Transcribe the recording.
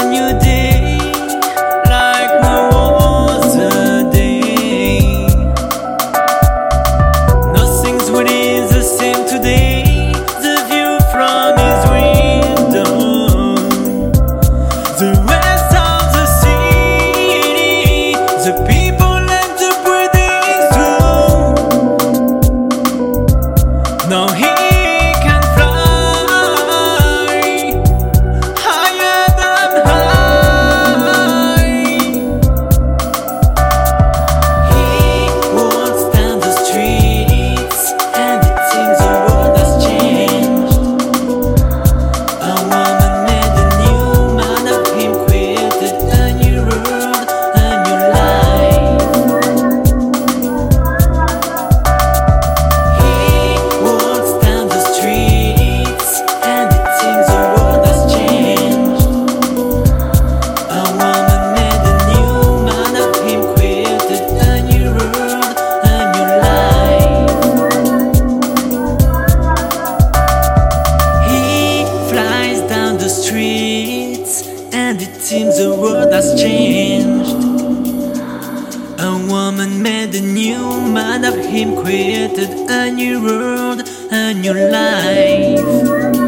when you A woman made a new man of him, created a new world, a new life.